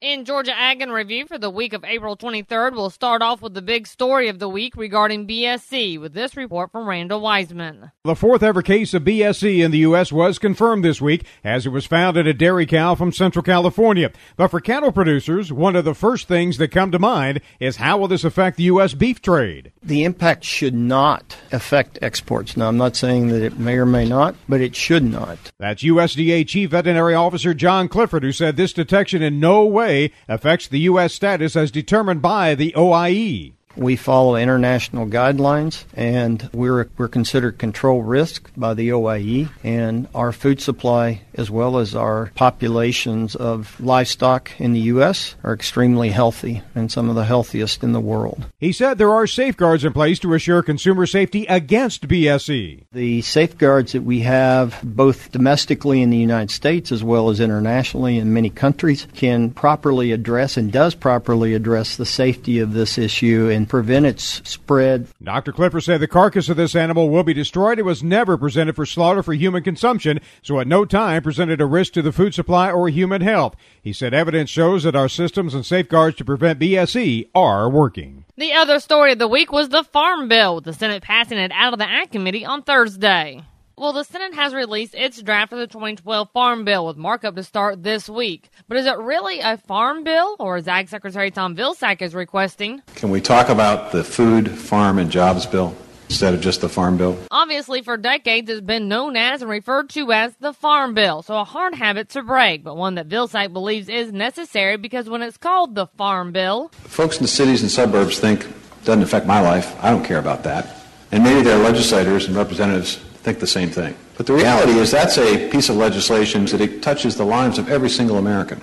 In Georgia Ag in Review for the week of April 23rd, we'll start off with the big story of the week regarding BSE with this report from Randall Wiseman. The fourth ever case of BSE in the U.S. was confirmed this week as it was found in a dairy cow from Central California. But for cattle producers, one of the first things that come to mind is how will this affect the U.S. beef trade? The impact should not affect exports. Now, I'm not saying that it may or may not, but it should not. That's USDA Chief Veterinary Officer John Clifford, who said this detection in no way affects the U.S. status as determined by the OIE. We follow international guidelines, and we're we're considered control risk by the OIE. And our food supply, as well as our populations of livestock in the U.S., are extremely healthy and some of the healthiest in the world. He said there are safeguards in place to assure consumer safety against BSE. The safeguards that we have, both domestically in the United States as well as internationally in many countries, can properly address and does properly address the safety of this issue and prevent its spread. Dr. Clifford said the carcass of this animal will be destroyed. It was never presented for slaughter for human consumption, so at no time presented a risk to the food supply or human health. He said evidence shows that our systems and safeguards to prevent BSE are working. The other story of the week was the Farm Bill, with the Senate passing it out of the Ag Committee on Thursday. Well, the Senate has released its draft of the 2012 Farm Bill with markup to start this week. But is it really a farm bill, or as Ag Secretary Tom Vilsack is requesting? Can we talk about the Food, Farm, and Jobs Bill? Instead of just the Farm Bill? Obviously, for decades, it's been known as and referred to as the Farm Bill, so a hard habit to break, but one that Vilsack believes is necessary because when it's called the Farm Bill, folks in the cities and suburbs think doesn't affect my life. I don't care about that. And maybe their legislators and representatives think the same thing. But the reality is that's a piece of legislation that it touches the lives of every single American.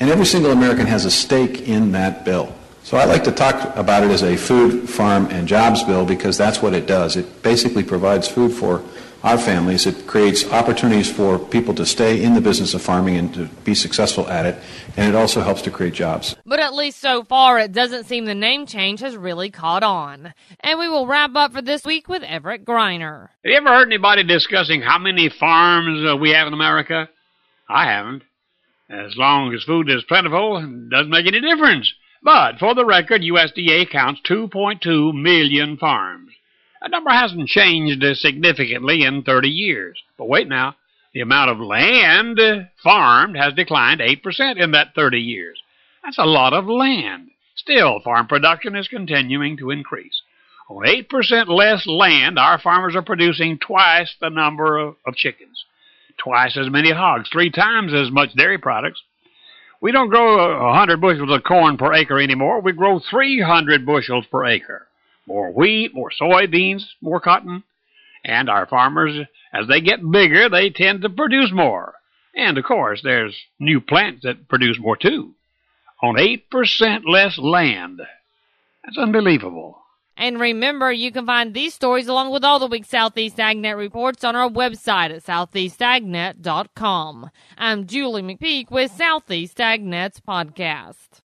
And every single American has a stake in that bill. So I like to talk about it as a food, farm, and jobs bill because that's what it does. It basically provides food for our families. It creates opportunities for people to stay in the business of farming and to be successful at it. And it also helps to create jobs. But at least so far, it doesn't seem the name change has really caught on. And we will wrap up for this week with Everett Griner. Have you ever heard anybody discussing how many farms uh, we have in America? I haven't. As long as food is plentiful, it doesn't make any difference. But for the record, USDA counts 2.2 million farms. That number hasn't changed significantly in 30 years. But wait now, the amount of land farmed has declined 8% in that 30 years. That's a lot of land. Still, farm production is continuing to increase. On 8% less land, our farmers are producing twice the number of, of chickens, twice as many hogs, three times as much dairy products. We don't grow 100 bushels of corn per acre anymore. We grow 300 bushels per acre more wheat, more soybeans, more cotton. And our farmers, as they get bigger, they tend to produce more. And of course, there's new plants that produce more too. On 8% less land. That's unbelievable. And remember, you can find these stories along with all the week's Southeast AgNet reports on our website at southeastagnet.com. I'm Julie McPeak with Southeast AgNet's podcast.